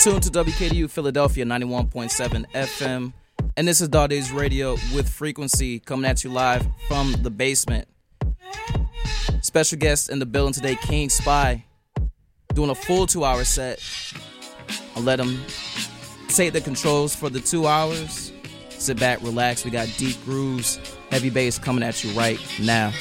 Tuned to WKDU Philadelphia 91.7 FM. And this is Daze Radio with Frequency coming at you live from the basement. Special guest in the building today, KINGSPY, doing a full two hour set. I'll let him take the controls for the two hours. Sit back, relax. We got deep grooves, heavy bass coming at you right now.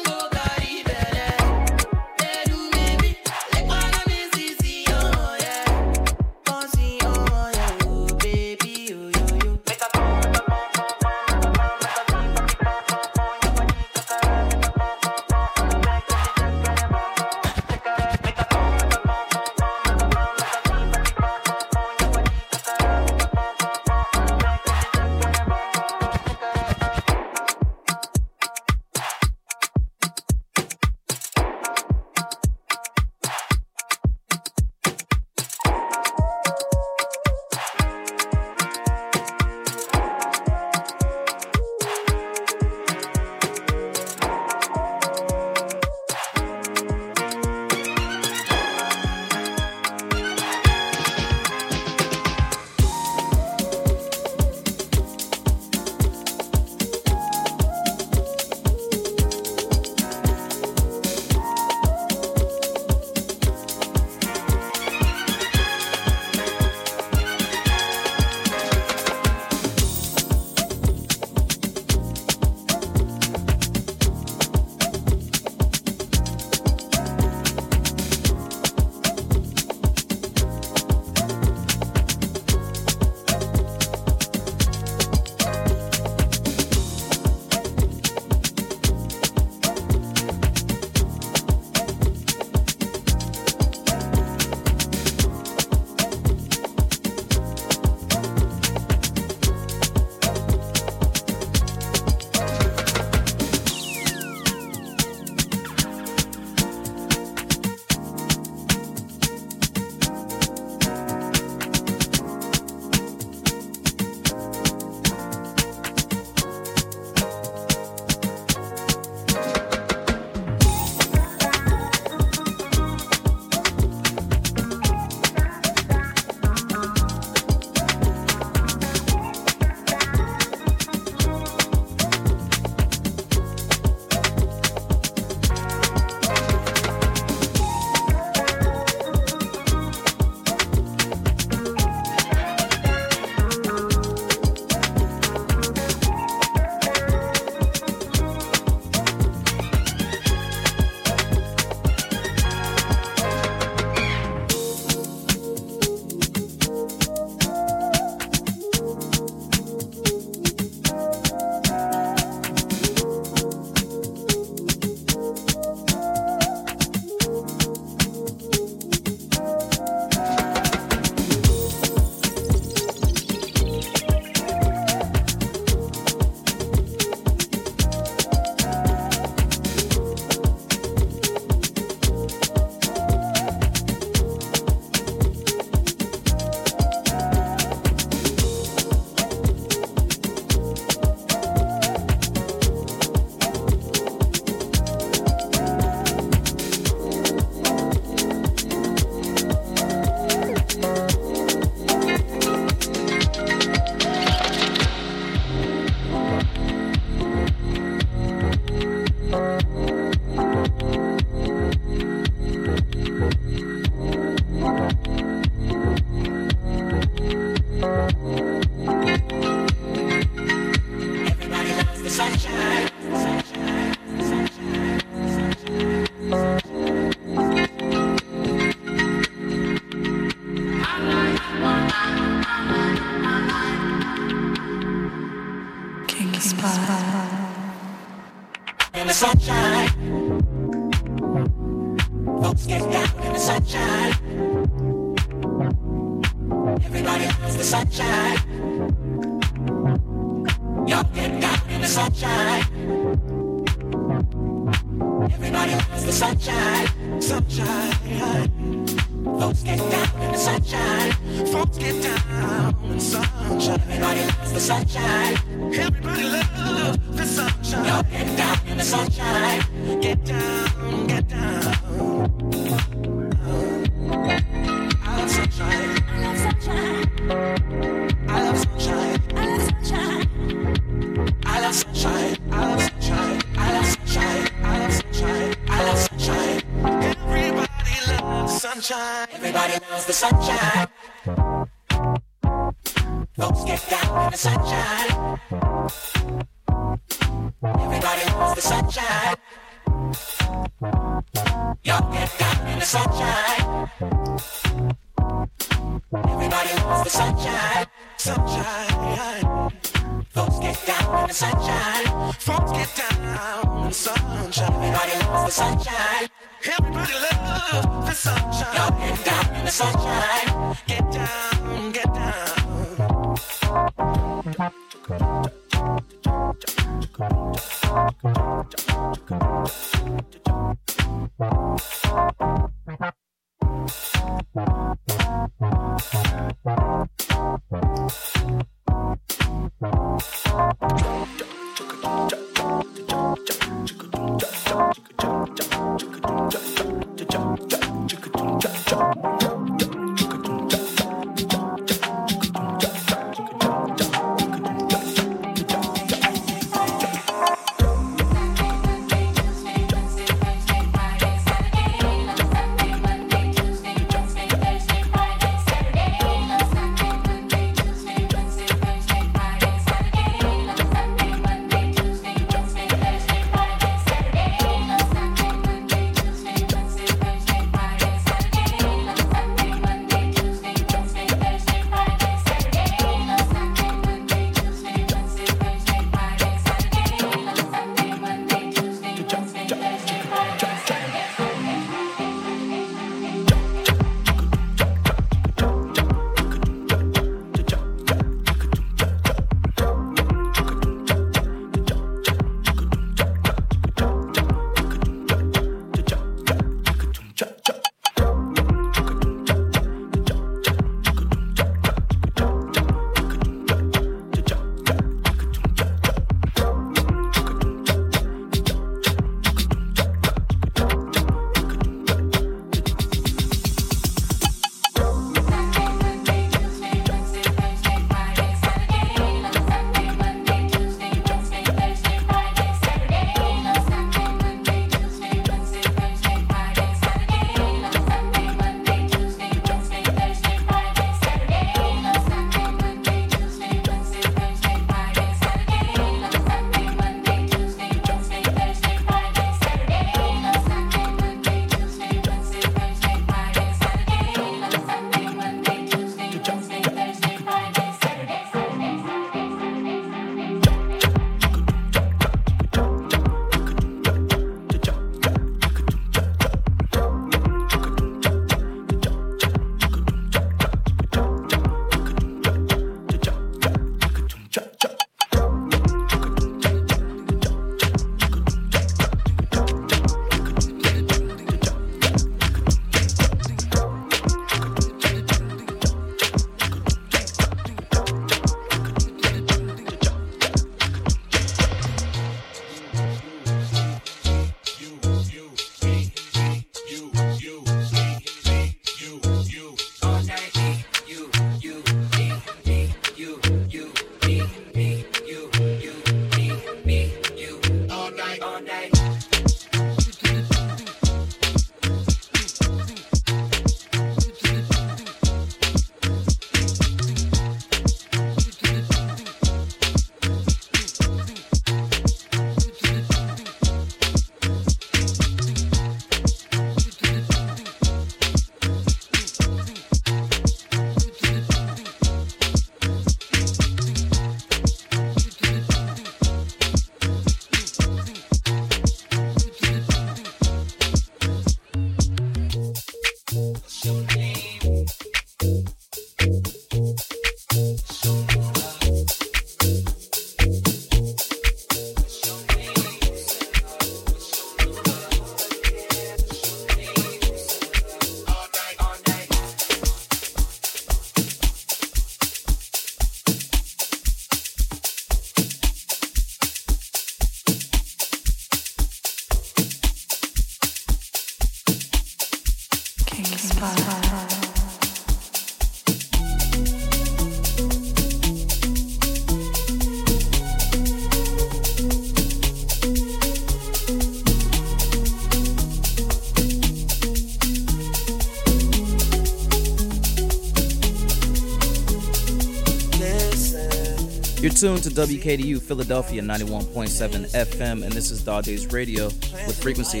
Tuned to WKDU Philadelphia 91.7 FM, and this is Dog Daze Radio with Frequency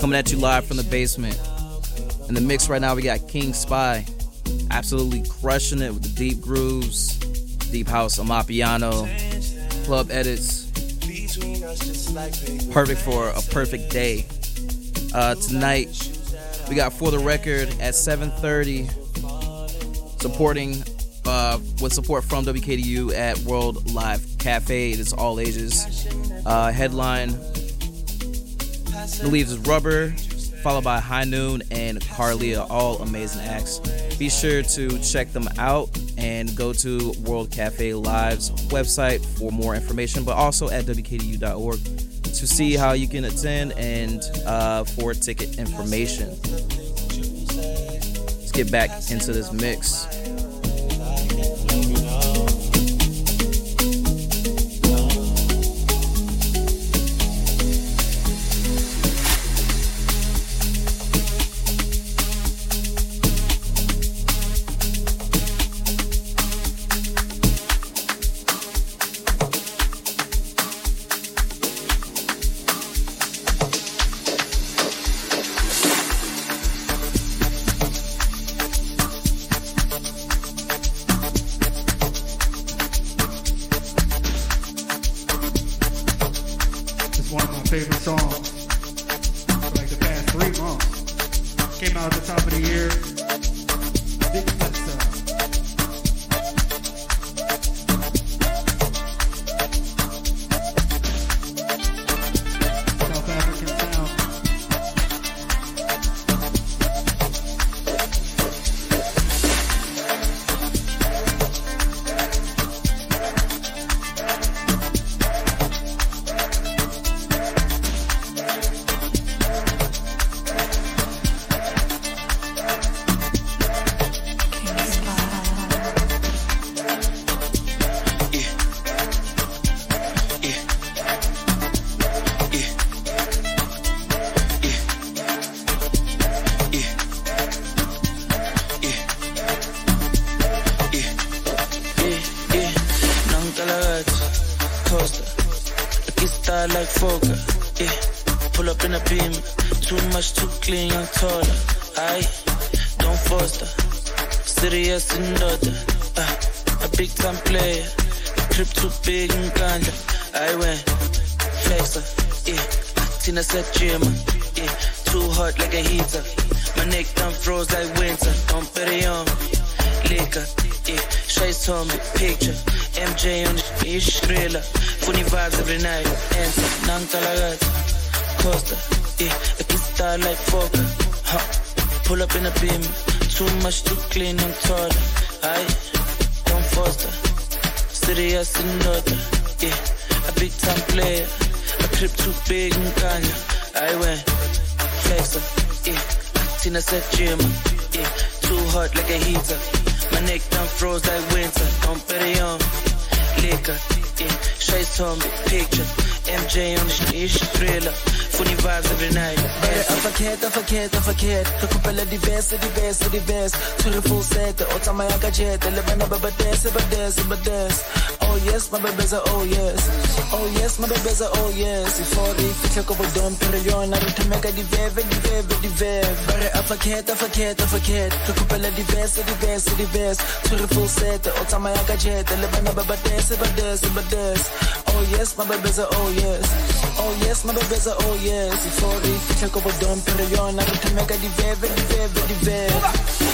coming at you live from the basement. In the mix right now, we got KINGSPY, absolutely crushing it with the deep grooves, deep house, Amapiano, club edits. Perfect for a perfect day. Uh, tonight, we got For the Record at 7:30, supporting uh, with support from WKDU at World Live Cafe. It is all ages. Uh, headline, I believe is Rubber, followed by High Noon and Carlia, all amazing acts. Be sure to check them out and go to World Cafe Live's website for more information, but also at WKDU.org to see how you can attend and uh, for ticket information. Let's get back into this mix. Clean and taller. Aye, don't foster. Serious in daughter, yeah. A big time player. A crib too big and kanya. I went flexer, yeah. Tina said gym, yeah. Too hot like a heater. My neck done froze like winter. Don't bet on liquor, yeah. Shades on me, picture. MJ on the thriller. Funny vibes every night. Bare er forkert, er forkert, er forkert Kan kopela de bedste, de bedste, de bedste To the full set, o tama ya ka jet Ele bana baba dance, baba dance, baba dance Oh yes, my baby's a oh yes. Oh yes, my baby's a oh yes. Ifori, fitla ko bodon Pero yon, narutameka di veve, di veve, di veve Bare er forkert, er forkert, er forkert Kan kopela de bedste To the full set, o tama ya ka jet. Ele bana baba dance, baba dance, baba dance Oh yes, my baby's a oh yes. Oh yes, my baby's a oh yes. Ifori, fitla ko bodon Pero yon, narutameka di veve, di veve,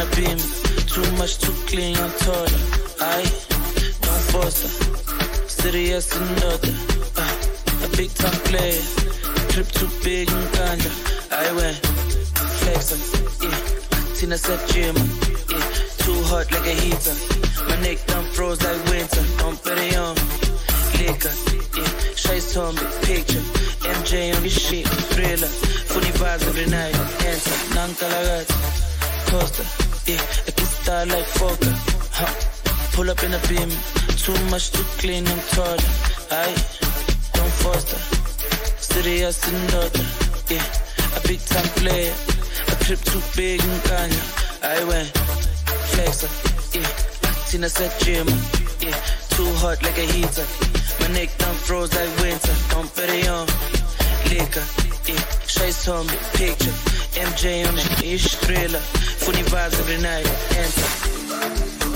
pull up in a. Too much, too clean, I'm taller. I don't foster. Serious and other. Uh, a big time player. Trip too big and ganja. I went flexing. Yeah, Tina said gym. Yeah, too hot like a heater. My neck done froze like winter. I'm it on. Liquor. Yeah, Shay's told me picture. MJ on the shit. Thriller. Funny vibes every night. Enter. Nankalagata. Costa. Yeah, can start like Fokker. Huh. Pull up in a beam. Too much, too clean, I'm taller. I don't foster. Serious and daughter. Yeah, a big time player. A trip too big and Kanye. I went flexer. Yeah, Tina said gym. Yeah, too hot like a heater. My neck done froze like winter. Don't bet on liquor. Shay's told picture. MJ the ish thriller. Funny vibes every night. Enter.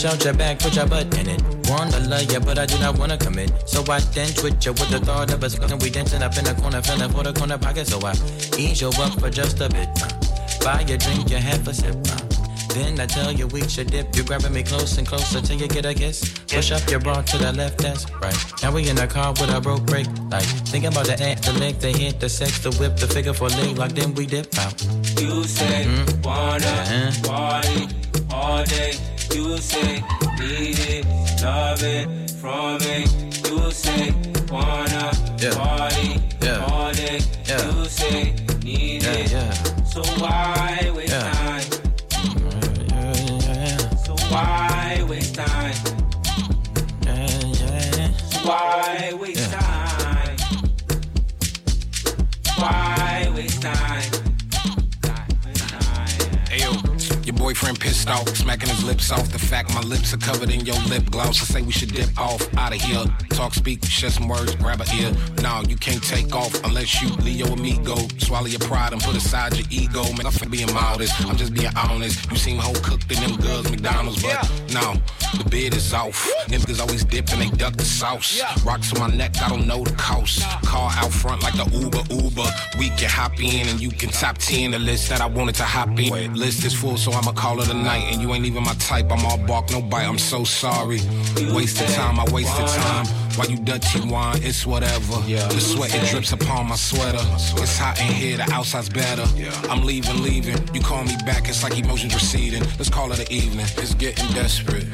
Push out your back, put your butt in it. Wanna love you, but I do not wanna commit. So I then twitch you with the thought of us fucking. We dancing up in the corner, feeling for the corner pocket. So I ease you up for just a bit. Uh. Buy a drink, you have a sip. Uh. Then I tell you we should dip. You grabbing me close and closer till you get a kiss. Push up your bra to the left, that's right. Now we in the car with a broke brake light. Thinking about the act, the leg, the hit, the sex, the whip, the figure for leg lock. Then we dip out. You say wanna party all day. You say need it, love it from me. You say wanna Yeah. party boyfriend pissed off, smacking his lips off. The fact my lips are covered in your lip gloss. I say we should dip off out of here. Talk, speak, share some words, grab a ear. No, you can't take off unless you Leo amigo. Swallow your pride and put aside your ego. Man, I'm being modest. I'm just being honest. You seem whole cooked in them girls, McDonald's, but no, the bid is off. Niggas always dip and they duck the sauce. Rocks on my neck, I don't know the cost. Car out front like the Uber Uber. We can hop in and you can top 10 the list that I wanted to hop in. List is full, so I'ma call it a night. And you ain't even my type. I'm all bark, no bite. I'm so sorry. Wasted time, I wasted time. While you dirty wine, it's whatever. The sweat it drips upon my sweater. It's hot in here, the outside's better. Yeah. I'm leaving, leaving. You call me back, it's like emotions receding. Let's call it an evening. It's getting desperate.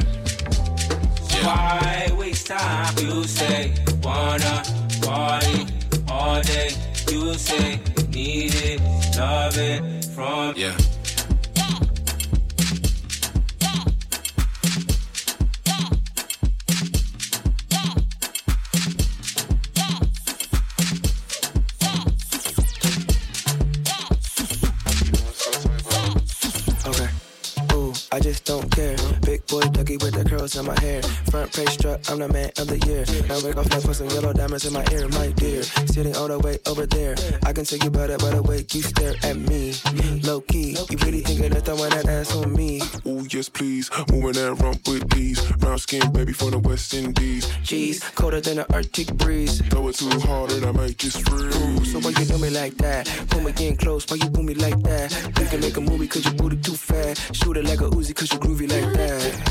Why waste time? You say wanna party all day. You say you need it, love it from Yeah. In my hair. Front page strut, I'm the man of the year. Now wake off my put some yellow diamonds in my ear, my dear. Sitting all the way over there. I can tell you better by the way you stare at me. Low key, you really thinking that throwing that ass on me? Ooh, yes, please. Moving that rump with these. Brown skin, baby, from the West Indies. Jeez, colder than an Arctic breeze. Throw it too hard and I might just freeze. Ooh, so why you do me like that? Pull me in close, why you pull me like that? We can make a movie cause your booty too fat. Shoot it like a Uzi cause you groovy like that.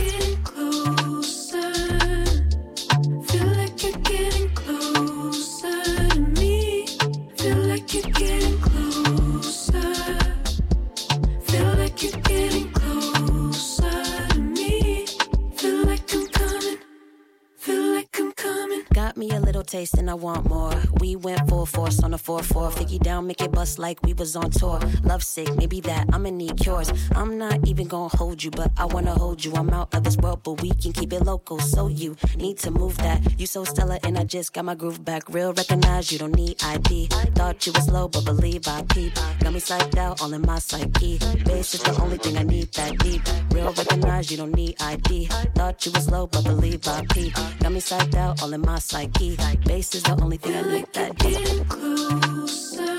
Taste and I want more. We went full force on the 4-4. Figgy down, make it bust like we was on tour. Love sick, maybe that, I'ma need cures. I'm not even gonna hold you, but I wanna hold you. I'm out of this world, but we can keep it local. So you need to move that. You so stellar and I just got my groove back. Real recognize you don't need ID. Thought you was low, but believe I peep. Got me psyched out, all in my psyche. Bass is the only thing I need that deep. Real recognize you don't need ID. Thought you was low, but believe I peep. Got me psyched out, all in my psyche. Bass is the only thing I need that deep. Getting closer.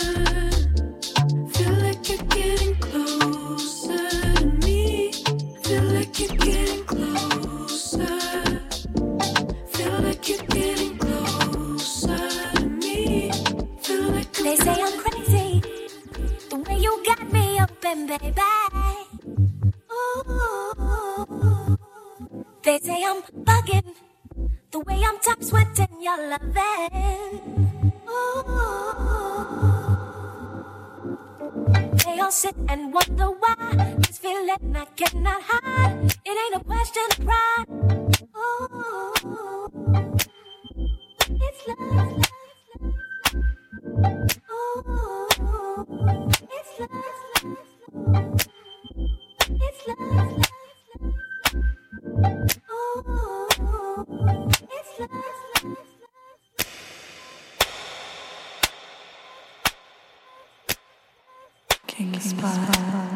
Feel like you're getting closer to me. Feel like you're getting closer. Feel like you're getting closer to me. Feel like They say I'm crazy. The way you got me open, baby. Ooh. They say I'm bugging. The way I'm top sweating your loving. Ooh. They all sit and wonder why this feeling I cannot hide. It ain't a question of pride. Ooh. It's love. Ooh. It's love. It's love. Ooh. KINGSPY.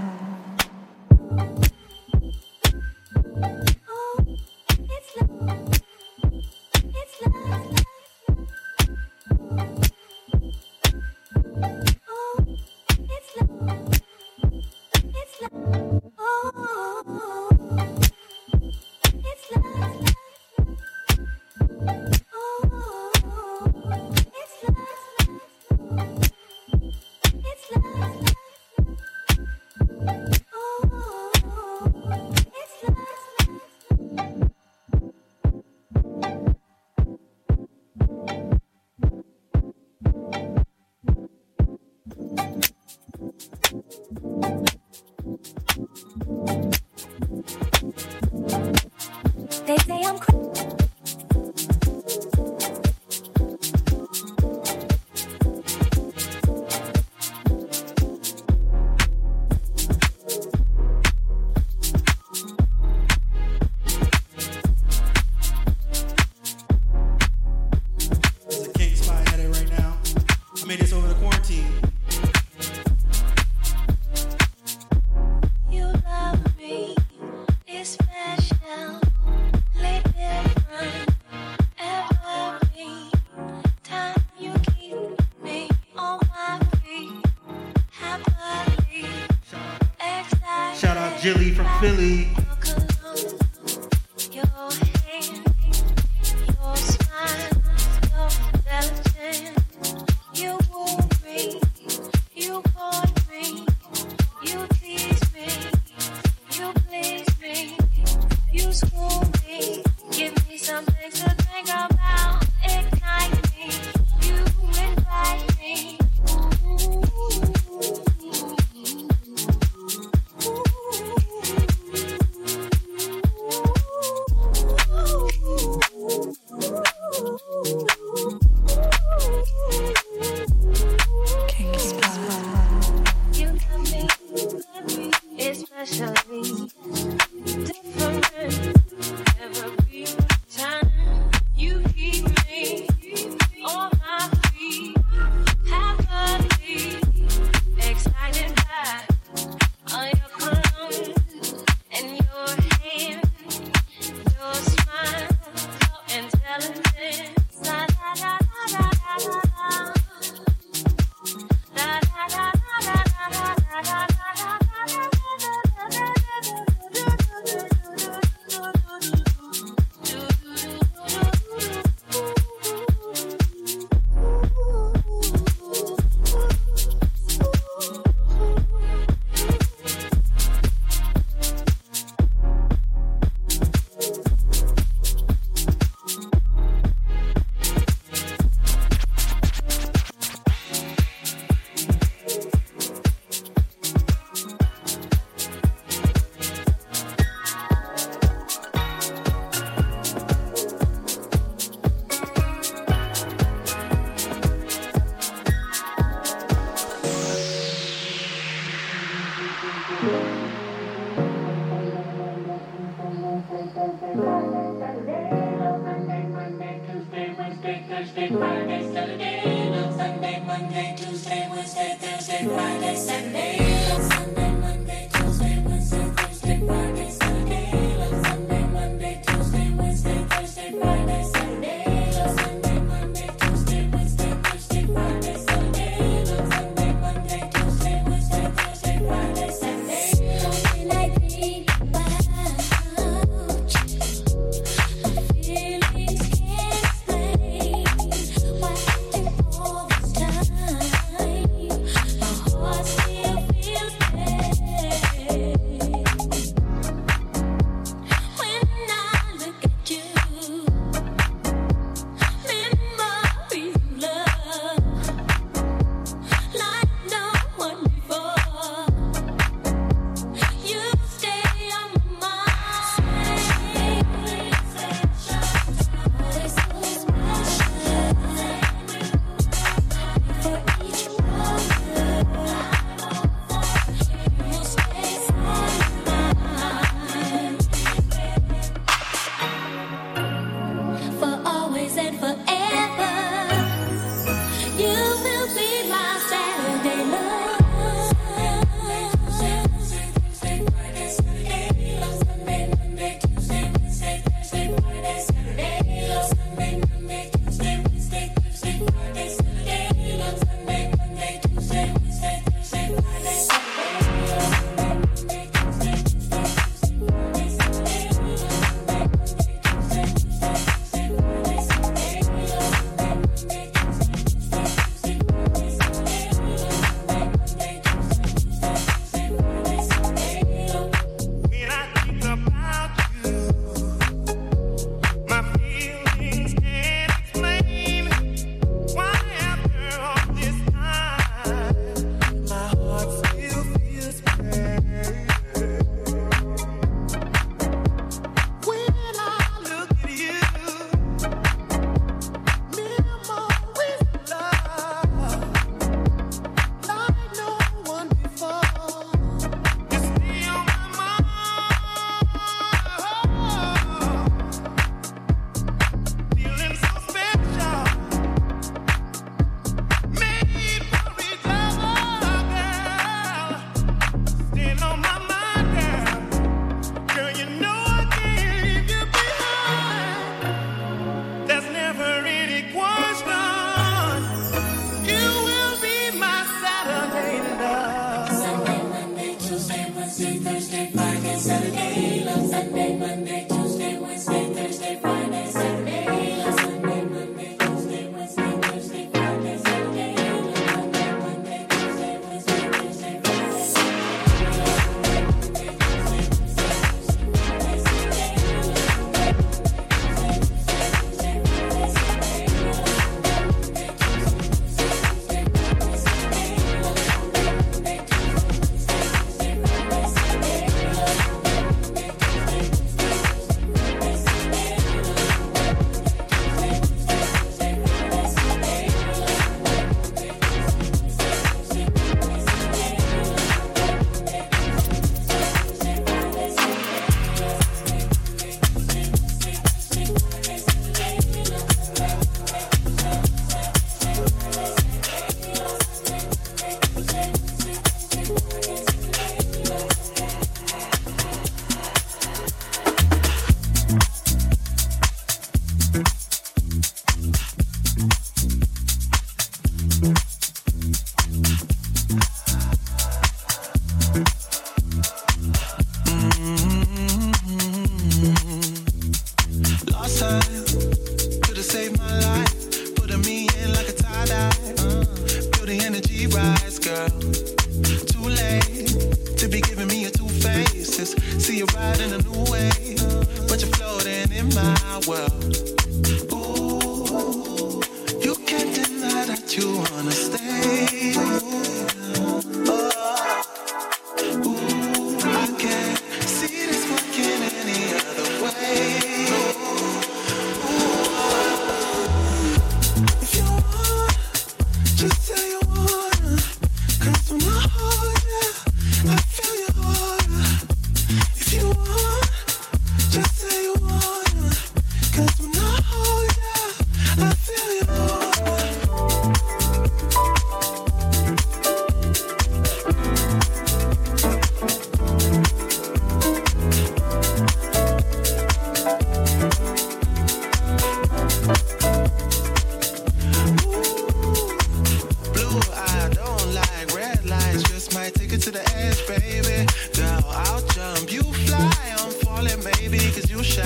Shy.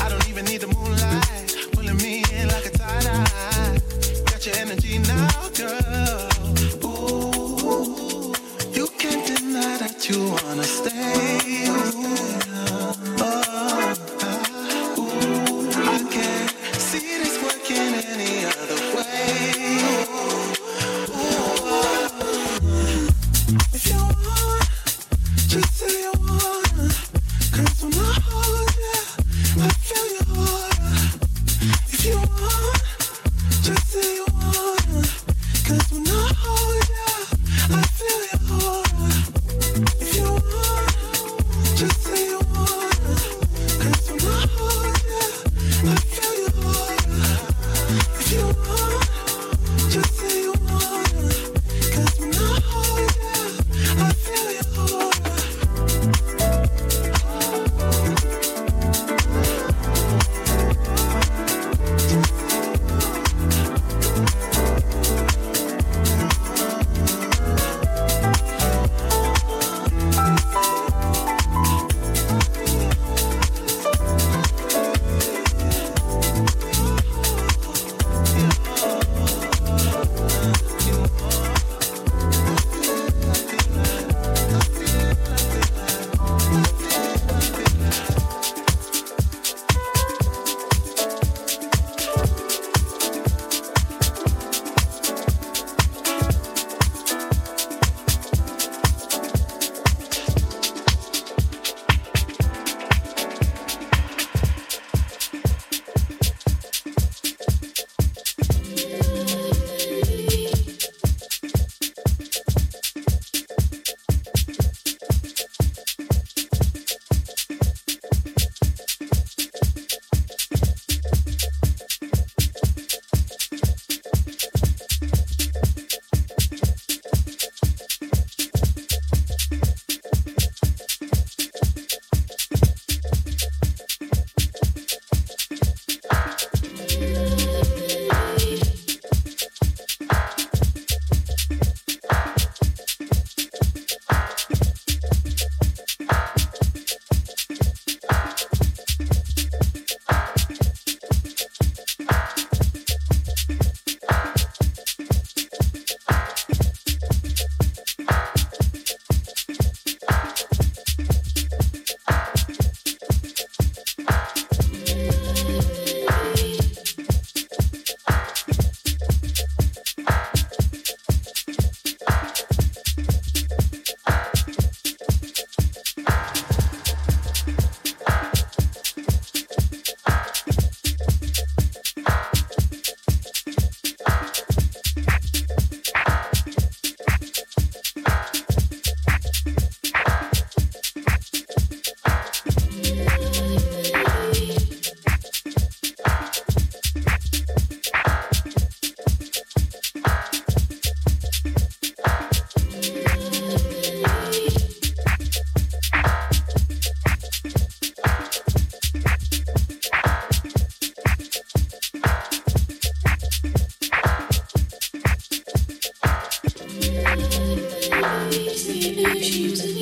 I don't even need the moonlight, you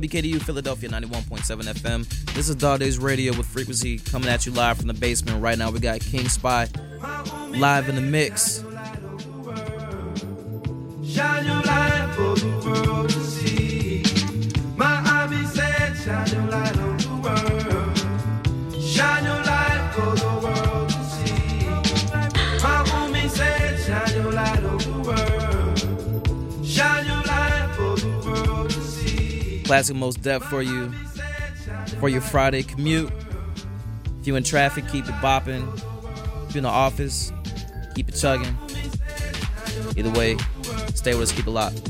WKDU Philadelphia 91.7 FM. This is Dog Daze Radio with Frequency coming at you live from the basement. Right now we got KINGSPY live in the mix. classic most depth for you for your Friday commute. If you in traffic, keep it bopping. If you in the office, keep it chugging. Either way, stay with us, keep it locked.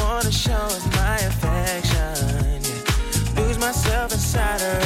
Wanna show is my affection. Lose myself inside her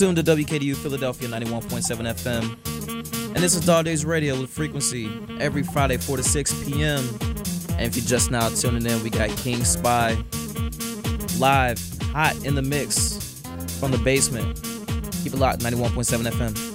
tuned to WKDU Philadelphia 91.7 FM. And this is Dog Daze Radio with frequency every Friday, 4 to 6 p.m. And if you're just now tuning in, we got KINGSPY live, hot in the mix from the basement. Keep it locked, 91.7 FM.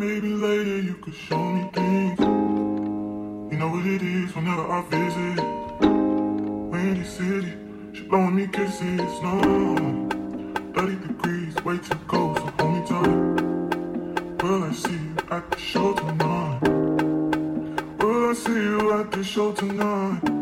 maybe later you could show me things. You know what it is whenever I visit. Windy City, she blowing me kisses. No, 30 degrees, way too cold, so hold me tight. Will I see you at the show tonight? Will I see you at the show tonight?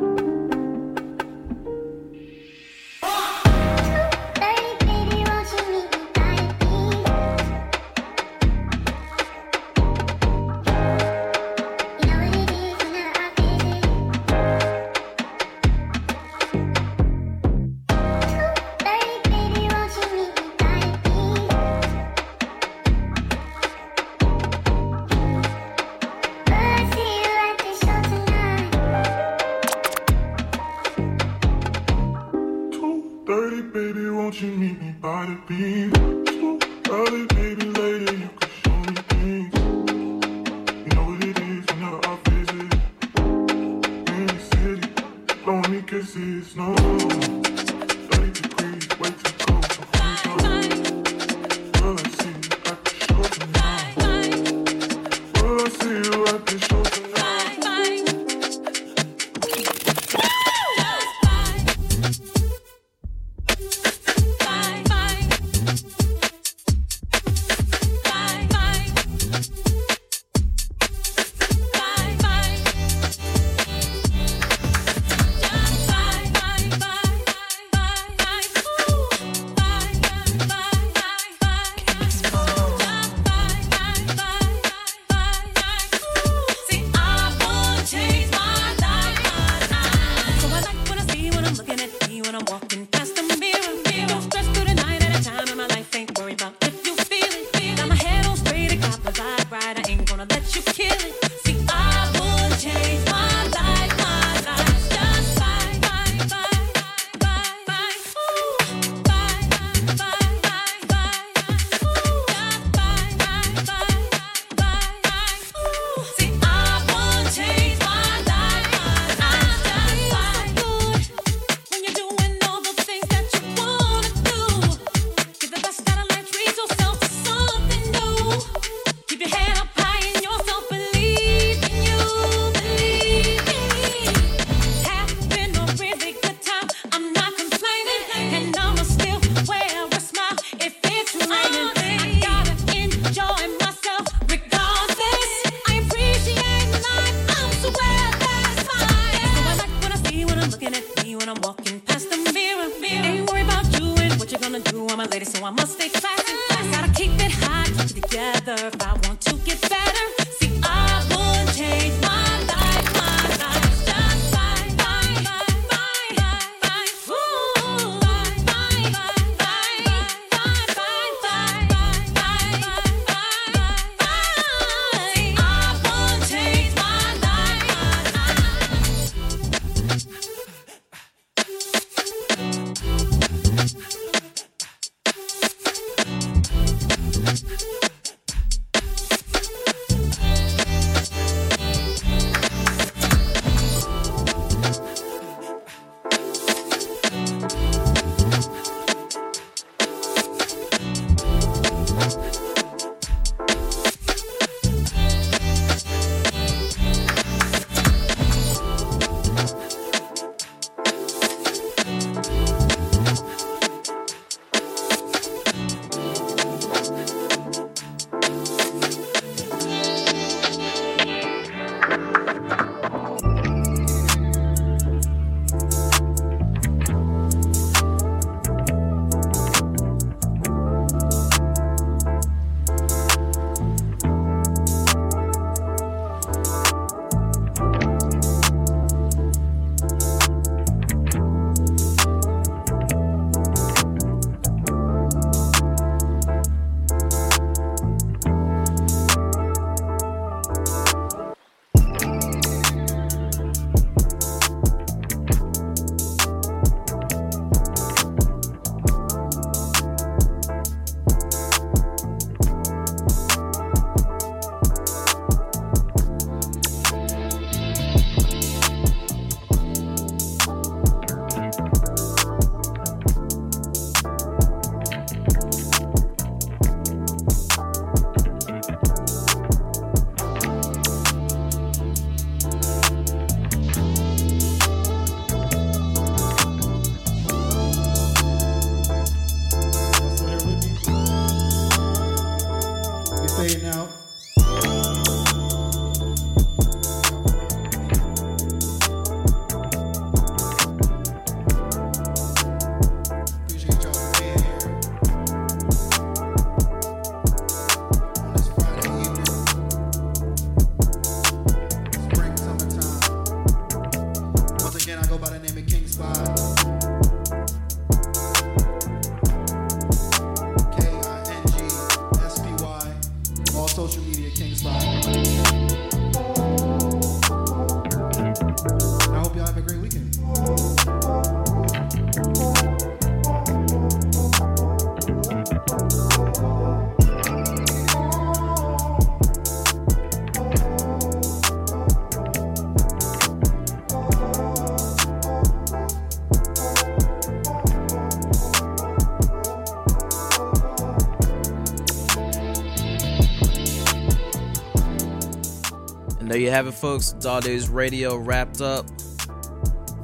There you have it, folks. Daze Radio wrapped up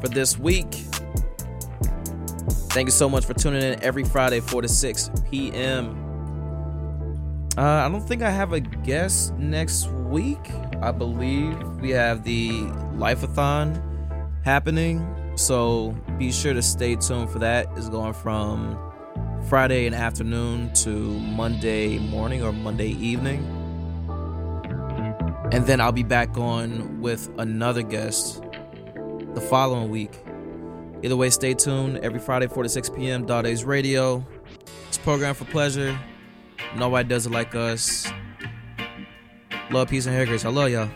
for this week. Thank you so much for tuning in every Friday, 4 to 6 p.m. Uh, I don't think I have a guest next week. I believe we have the Lifeathon happening. So be sure to stay tuned for that. It's going from Friday in afternoon to Monday morning or Monday evening. And then I'll be back on with another guest the following week. Either way, stay tuned every Friday, 4 to 6 p.m. Daze Radio. It's program for pleasure. Nobody does it like us. Love, peace, and hair grace. I love y'all.